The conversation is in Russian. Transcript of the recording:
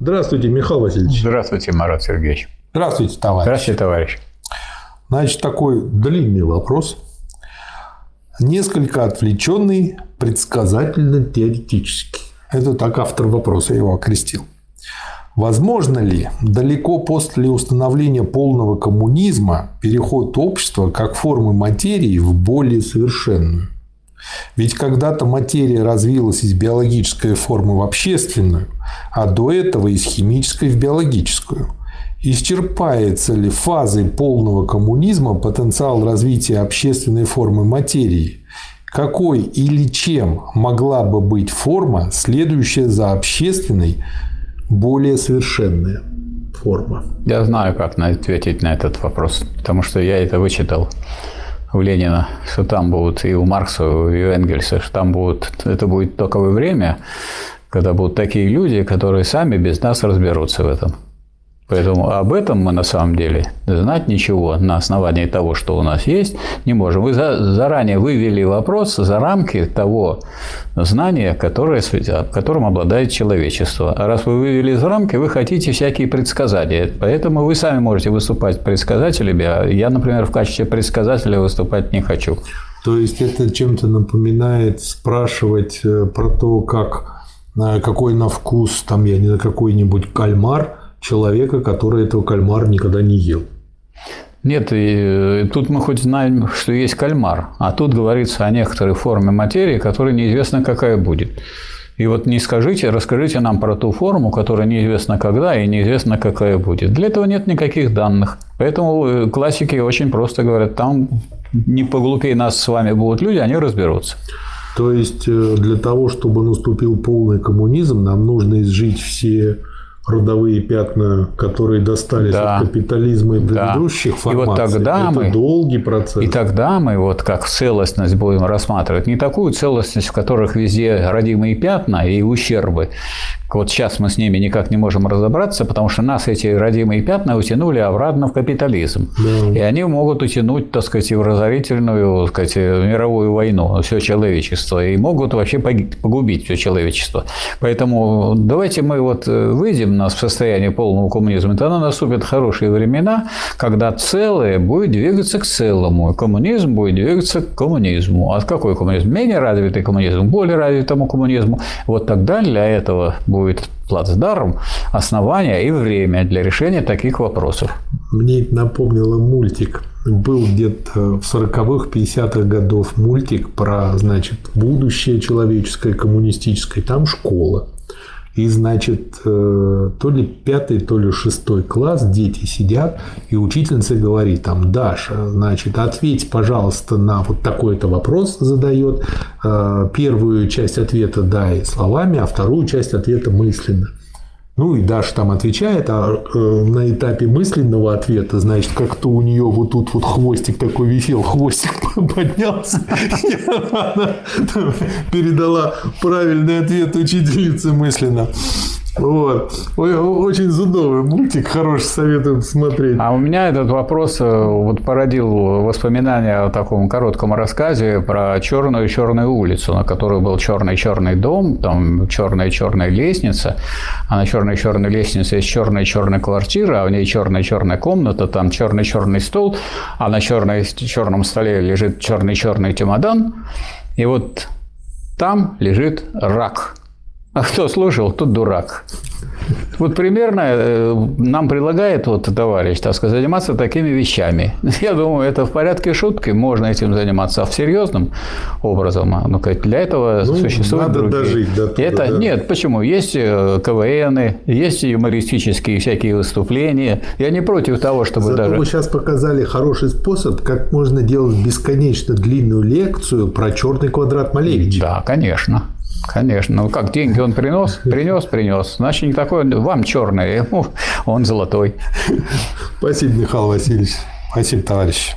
Здравствуйте, Михаил Васильевич. Здравствуйте, Марат Сергеевич. Здравствуйте, товарищ. Здравствуйте, товарищ. Значит, такой длинный вопрос. Несколько отвлеченный, предсказательно-теоретический. Это так автор вопроса его окрестил. Возможно ли далеко после установления полного коммунизма переход общества как формы материи в более совершенную? Ведь когда-то материя развилась из биологической формы в общественную, а до этого из химической в биологическую. Исчерпается ли фазой полного коммунизма потенциал развития общественной формы материи? Какой или чем могла бы быть форма, следующая за общественной, более совершенная форма? Я знаю, как ответить на этот вопрос, потому что я это вычитал у Ленина, что там будут и у Маркса, и у Энгельса, что там будут, это будет токовое время, когда будут такие люди, которые сами без нас разберутся в этом. Поэтому об этом мы на самом деле знать ничего на основании того, что у нас есть, не можем. Вы заранее вывели вопрос за рамки того знания, которое, которым обладает человечество. А раз вы вывели за рамки, вы хотите всякие предсказания. Поэтому вы сами можете выступать предсказателями, а я, например, в качестве предсказателя выступать не хочу. То есть это чем-то напоминает спрашивать э, про то, как какой на вкус, там, я не знаю, какой-нибудь кальмар, человека, который этого кальмара никогда не ел. Нет, и э, тут мы хоть знаем, что есть кальмар, а тут говорится о некоторой форме материи, которая неизвестно какая будет. И вот не скажите, расскажите нам про ту форму, которая неизвестно когда и неизвестно какая будет. Для этого нет никаких данных. Поэтому э, классики очень просто говорят, там не поглупее нас с вами будут люди, они разберутся. То есть э, для того, чтобы наступил полный коммунизм, нам нужно изжить все родовые пятна, которые достались да. от капитализма и предыдущих да. формаций. И вот тогда это мы, долгий процесс. И тогда мы вот как целостность будем рассматривать не такую целостность, в которых везде родимые пятна и ущербы, вот сейчас мы с ними никак не можем разобраться, потому что нас эти родимые пятна утянули обратно в капитализм. Да. И они могут утянуть, так сказать, в разорительную так сказать, мировую войну, все человечество, и могут вообще погубить все человечество. Поэтому давайте мы вот выйдем на состояние полного коммунизма, тогда наступят хорошие времена, когда целое будет двигаться к целому, и коммунизм будет двигаться к коммунизму. А какой коммунизм? Менее развитый коммунизм, более развитому коммунизму. Вот тогда для этого будет плацдарм, основания и время для решения таких вопросов. Мне это напомнило мультик. Был где-то в 40-х, 50-х годов мультик про, значит, будущее человеческое, коммунистическое. Там школа. И, значит, э, то ли пятый, то ли шестой класс, дети сидят, и учительница говорит, там, Даша, значит, ответь, пожалуйста, на вот такой-то вопрос задает. Э, первую часть ответа дай словами, а вторую часть ответа мысленно. Ну и Даша там отвечает, а э, на этапе мысленного ответа, значит, как-то у нее вот тут вот хвостик такой висел, хвостик поднялся, она передала правильный ответ учительнице мысленно. Вот. Очень зудовый мультик, хороший, советую посмотреть. А у меня этот вопрос э, вот породил воспоминания о таком коротком рассказе про черную черную улицу, на которой был черный черный дом, там черная черная лестница, а на черной черной лестнице есть черная черная квартира, а в ней черная черная комната, там черный черный стол, а на черном столе лежит черный черный чемодан, и вот там лежит рак – а кто слушал, тот дурак. Вот примерно э, нам предлагает вот товарищ, так сказать, заниматься такими вещами. Я думаю, это в порядке шутки, можно этим заниматься, а в серьезном образом, ну, для этого ну, существует надо другие. дожить до туда, это, да. Нет, почему? Есть э, КВН, есть юмористические всякие выступления. Я не против того, чтобы Зато даже... вы сейчас показали хороший способ, как можно делать бесконечно длинную лекцию про черный квадрат Малевича. Да, конечно. Конечно. Ну как деньги он принес? Принес, принес. Значит, не такой вам черный, ему он золотой. Спасибо, Михаил Васильевич. Спасибо, товарищ.